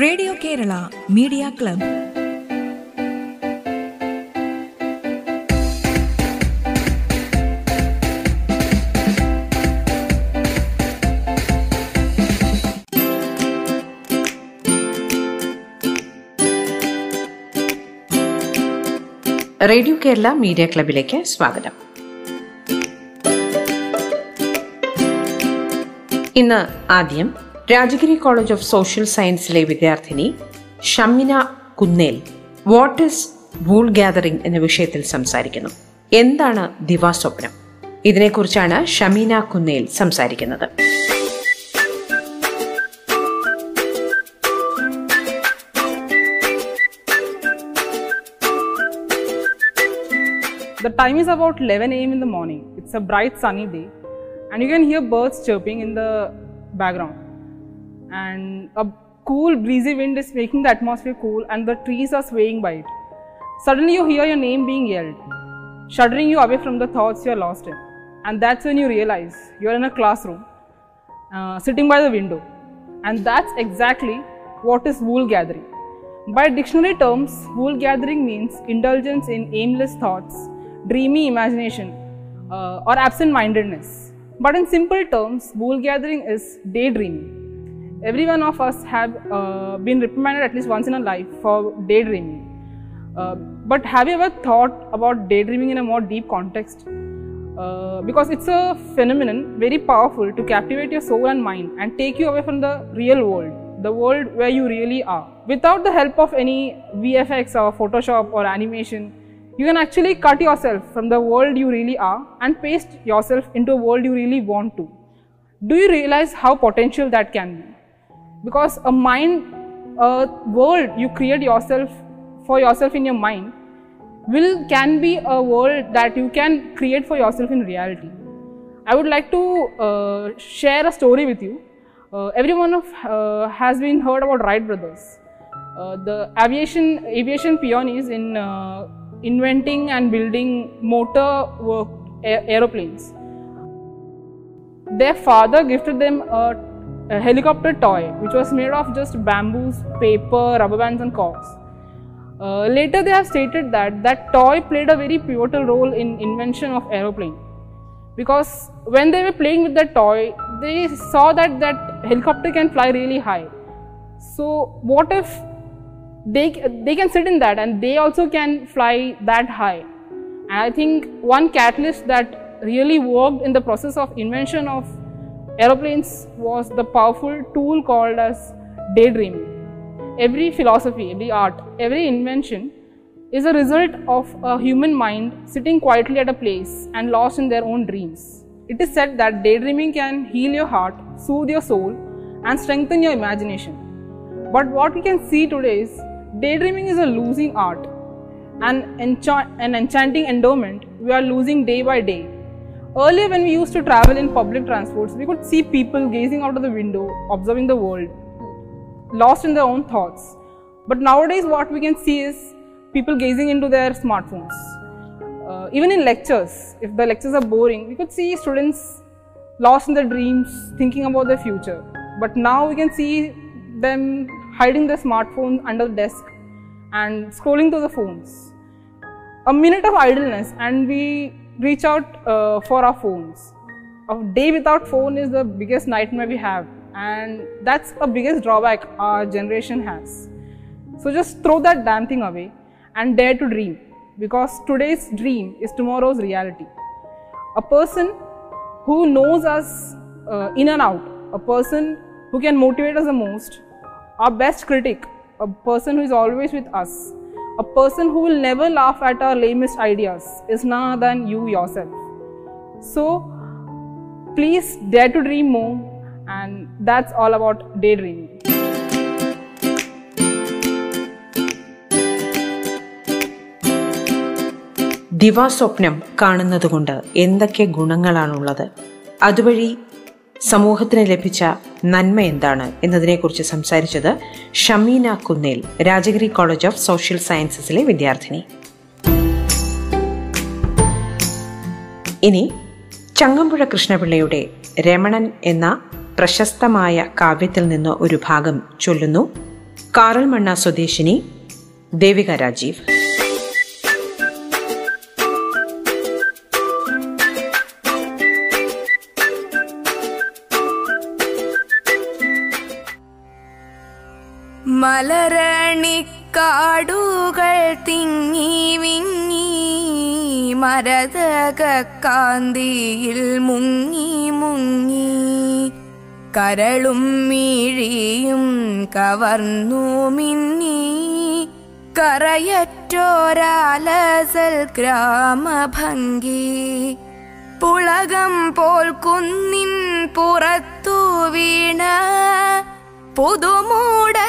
Radio Kerala media club. Radio Kerala media ക്ലബിലേക്ക് സ്വാഗതം. ഇന്ന് ആദ്യം രാജഗിരി കോളേജ് ഓഫ് സോഷ്യൽ സയൻസിലെ വിദ്യാർത്ഥിനി Shamina Kunnel what is wool gathering എന്ന വിഷയത്തിൽ സംസാരിക്കുന്നു എന്താണ് ദിവാസ്വപ്നം ഇതിനെക്കുറിച്ചാണ് ഷമീന കുന്നേൽ സംസാരിക്കുന്നത് The time is about 11 am in the morning. It's a bright sunny day, and you can hear birds chirping in the background. And a cool breezy wind is making the atmosphere cool, and the trees are swaying by it. Suddenly, you hear your name being yelled, shuddering you away from the thoughts you are lost in. And that's when you realize you're in a classroom, uh, sitting by the window. And that's exactly what is wool gathering. By dictionary terms, wool gathering means indulgence in aimless thoughts dreamy imagination, uh, or absent mindedness. But in simple terms, wool gathering is daydreaming. Every one of us have uh, been reprimanded at least once in a life for daydreaming. Uh, but have you ever thought about daydreaming in a more deep context? Uh, because it's a phenomenon very powerful to captivate your soul and mind and take you away from the real world, the world where you really are. Without the help of any VFX or Photoshop or animation, you can actually cut yourself from the world you really are and paste yourself into a world you really want to. Do you realize how potential that can be? Because a mind, a world you create yourself for yourself in your mind will can be a world that you can create for yourself in reality. I would like to uh, share a story with you. Uh, everyone of, uh, has been heard about Wright brothers. Uh, the aviation aviation pioneers in uh, inventing and building motor work aeroplanes. Their father gifted them a, a, helicopter toy which was made of just bamboos, paper, rubber bands, and corks. Uh, later, they have stated that that toy played a very pivotal role in invention of aeroplane because when they were playing with that toy, they saw that that helicopter can fly really high. So, what if they, they can sit in that and they also can fly that high. And I think one catalyst that really worked in the process of invention of aeroplanes was the powerful tool called as daydreaming. Every philosophy, every art, every invention is a result of a human mind sitting quietly at a place and lost in their own dreams. It is said that daydreaming can heal your heart, soothe your soul, and strengthen your imagination. But what we can see today is Daydreaming is a losing art, an, encha- an enchanting endowment we are losing day by day. Earlier, when we used to travel in public transports, we could see people gazing out of the window, observing the world, lost in their own thoughts. But nowadays, what we can see is people gazing into their smartphones. Uh, even in lectures, if the lectures are boring, we could see students lost in their dreams, thinking about their future. But now we can see them hiding their smartphones under the desk and scrolling through the phones. A minute of idleness and we reach out uh, for our phones. A day without phone is the biggest nightmare we have and that's the biggest drawback our generation has. So just throw that damn thing away and dare to dream because today's dream is tomorrow's reality. A person who knows us uh, in and out, a person who can motivate us the most, our best critic, a person who is always with us, a person who will never laugh at our lamest ideas, is none than you yourself. So, please dare to dream more, and that's all about daydreaming. ദിവാസ്വപ്നം കാണുന്നതുകൊണ്ട് എന്തൊക്കെ ഗുണങ്ങളാണുള്ളത് അതുവഴി സമൂഹത്തിന് ലഭിച്ച നന്മ എന്താണ് എന്നതിനെക്കുറിച്ച് സംസാരിച്ചത് Shamina Kunnel Rajagiri college of social സയൻസസിലെ വിദ്യാർത്ഥിനി. ഇനി ചങ്ങമ്പുഴ കൃഷ്ണപിള്ളയുടെ രമണൻ എന്ന പ്രശസ്തമായ കാവ്യത്തിൽ നിന്ന് ഒരു ഭാഗം ചൊല്ലുന്നു. കാറൽമണ്ണ സ്വദേശിനി ദേവിക രാജീവ്. മലരണിക്കാടുകൾ തിങ്ങി വിങ്ങി മരതക കാന്തിയിൽ മുങ്ങി മുങ്ങി. കരളും മീഴിയും കവർന്നു മിന്നി. കറയറ്റോരാലസൽ ഗ്രാമഭംഗി. പുളകം പോൽ കുന്നിൻ പുറത്തു വീണ. മഞ്ഞല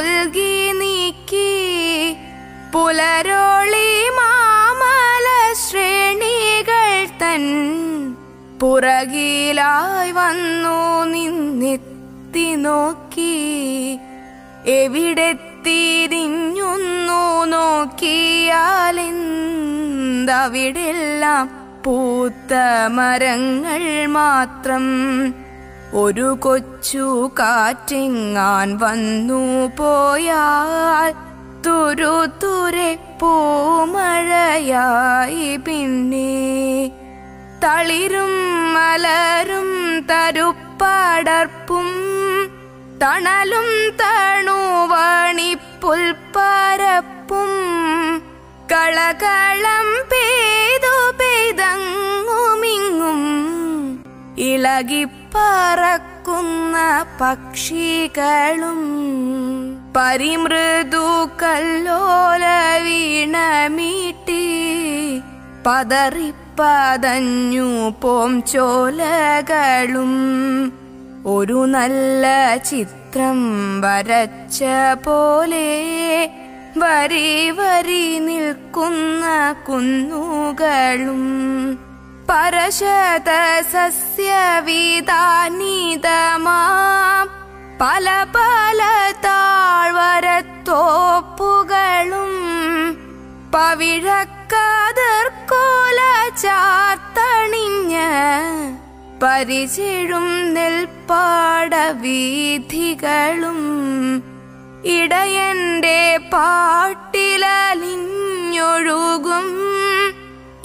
പുൽകി നീക്കി പുലരോളി മാമല ശ്രേണികൾ തൻ പുറകിലായി വന്നു നിന്നെത്തി നോക്കി. എവിടെത്തി തിരിഞ്ഞുന്നു നോക്കിയാലെന്തവിടെല്ലാം പൂത്ത മരങ്ങൾ മാത്രം ഒരു കൊച്ചു കാറ്റിങ്ങാൻ വന്നു പോയാൽ തുരുതുരെ പൂമഴയായി പിന്നെ തളിരും മലരും തരുപ്പടർപ്പും തണലും തണുവണിപ്പുൽപ്പരപ്പും കളകളം പെയ്തു പെയ്തങ്ങുമിങ്ങും ഇളകിപ്പറക്കുന്ന പക്ഷികളും പരിമൃദു കല്ലോല വീണമീട്ടി പതറിപ്പതഞ്ഞു പോം ചോലകളും. ഒരു നല്ല ചിത്രം വരച്ച പോലെ വരി വരി നിൽക്കുന്ന കുന്നുകളും. പരശത സസ്യവിധാനിതമാം പല പല താഴ്വരത്തോപ്പുകളും പവിഴക്കതിർക്കോല ചാത്തണിഞ്ഞ പരിചിഴും നെൽപ്പാട വീഥികളും ഇടയന്റെ പാട്ടിലലിഞ്ഞൊഴുകും.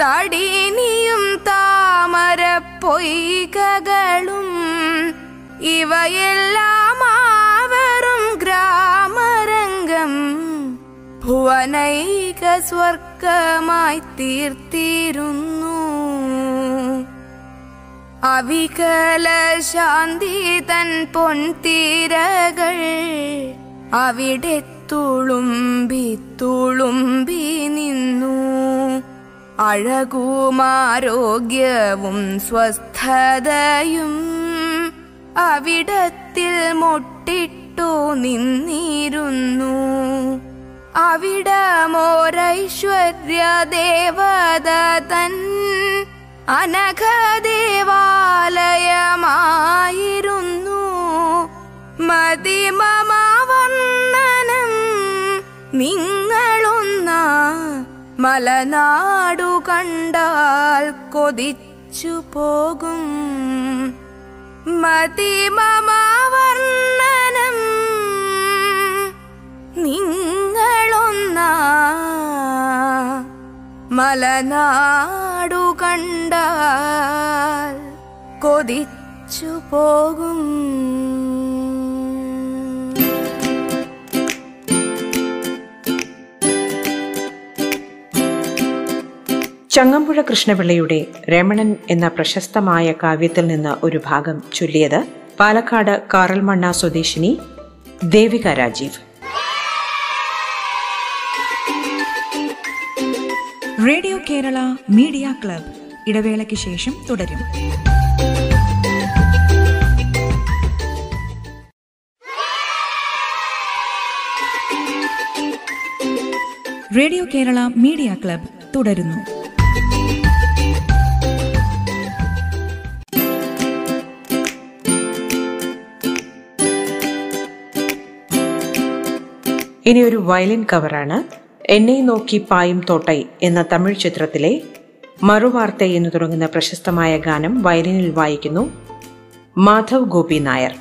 തടിനിയും താമര പൊയ്കകളും. ഇവയെല്ലാം ആവറും ഗ്രാമരംഗം. ഭുവനൈക സ്വർഗമായി തീർത്തിരുന്നു. അവികല ശാന്തി തൻ പൊൻതീരകൾ അവിടെ തുളുമ്പി തുളുമ്പി നിന്നു. അഴകും ആരോഗ്യവും സ്വസ്ഥതയും അവിടത്തിൽ മുട്ടിട്ടു നിന്നിരുന്നു. അവിടമോരൈശ്വര്യ ദേവത തൻ അനഘദേവാലയമായിരുന്നു. മതിമമാവർണനം നിങ്ങളൊന്ന മലനാടു കണ്ടാൽ കൊതിച്ചു പോകും. മതിമമാവർണനം നിങ്ങളൊന്ന. മലനാടു കണ്ടാൽ കൊതിച്ചു പോകും. ചങ്ങമ്പുഴ കൃഷ്ണപിള്ളയുടെ രമണൻ എന്ന പ്രശസ്തമായ കാവ്യത്തിൽ നിന്ന് ഒരു ഭാഗം ചൊല്ലിയത് പാലക്കാട് കാറൽമണ്ണ സ്വദേശിനി Devika Rajeev. Radio Kerala media club. ഇടവേളയ്ക്ക് ശേഷം തുടരും. റേഡിയോ കേരള മീഡിയ ക്ലബ് തുടരുന്നു. ഇനി ഒരു വയലിൻ കവറാണ് എന്നെ നോക്കി പായും തോട്ടൈ എന്ന തമിഴ് ചിത്രത്തിലെ മറുവാർത്ത എന്ന് തുടങ്ങുന്ന പ്രശസ്തമായ ഗാനം വയലിനിൽ വായിക്കുന്നു മാധവ് ഗോപി നായർ.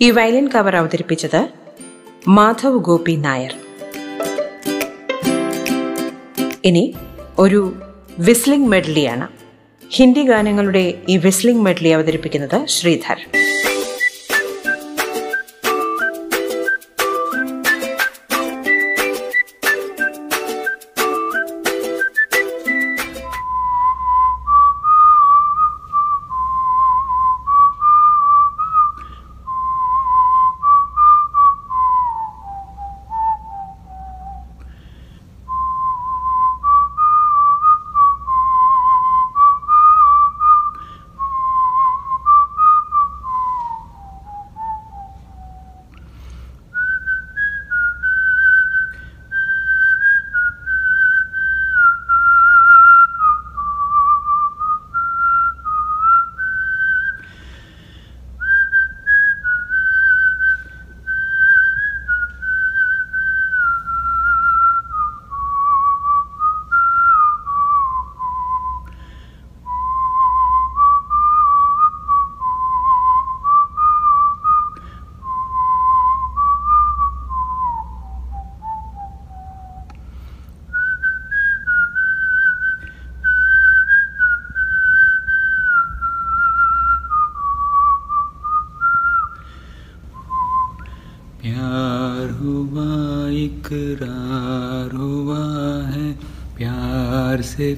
ഈ വയലിൻ കവർ അവതരിപ്പിച്ചത് മാധവ് ഗോപി നായർ. ഇനി ഒരു വിസ്ലിംഗ് മെഡ്ലിയാണ്. ഹിന്ദി ഗാനങ്ങളുടെ ഈ വിസ്ലിംഗ് മെഡ്ലി അവതരിപ്പിക്കുന്നത് ശ്രീധർ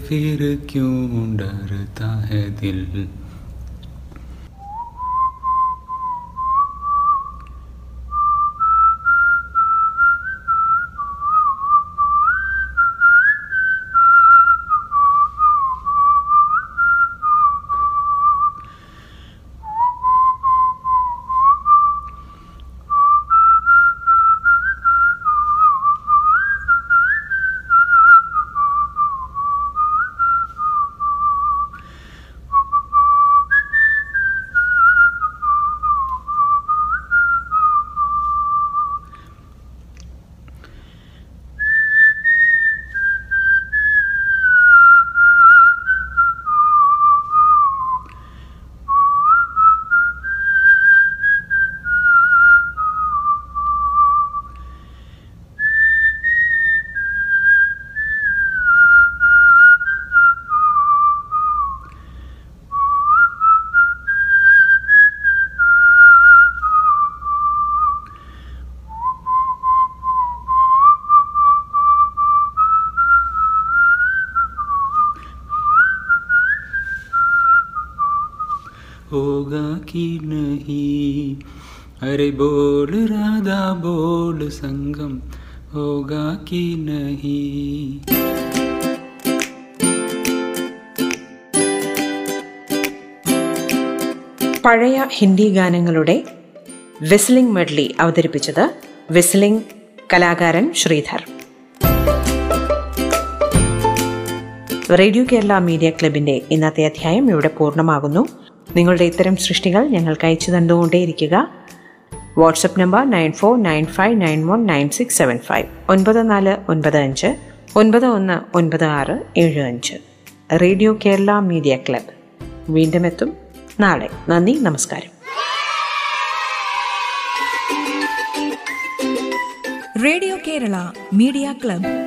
फिर क्यों डरता है दिल? होगा कि नहीं अरे बोल राधा बोल संगम होगा कि नहीं പഴയ ഹിന്ദി ഗാനങ്ങളുടെ വിസ്ലിംഗ് മെഡ്ലി അവതരിപ്പിച്ചത് വിസ്ലിംഗ് കലാകാരൻ ശ്രീധർ റേഡിയോ കേരള മീഡിയ ക്ലബിന്റെ ഇന്നത്തെ അധ്യായം ഇവിടെ പൂർണമാകുന്നു. നിങ്ങളുടെ ഇത്തരം സൃഷ്ടികൾ ഞങ്ങൾക്ക് അയച്ചു തന്നുകൊണ്ടേയിരിക്കുക. WhatsApp number nine four nine five nine one nine six seven five. ഒൻപത് നാല് ഒൻപത് അഞ്ച് ഒൻപത് ഒന്ന് ഒൻപത് ആറ് ഏഴ് അഞ്ച്. Radio Kerala media club. വീണ്ടും എത്തും നാളെ. നന്ദി നമസ്കാരം. Radio Kerala media club.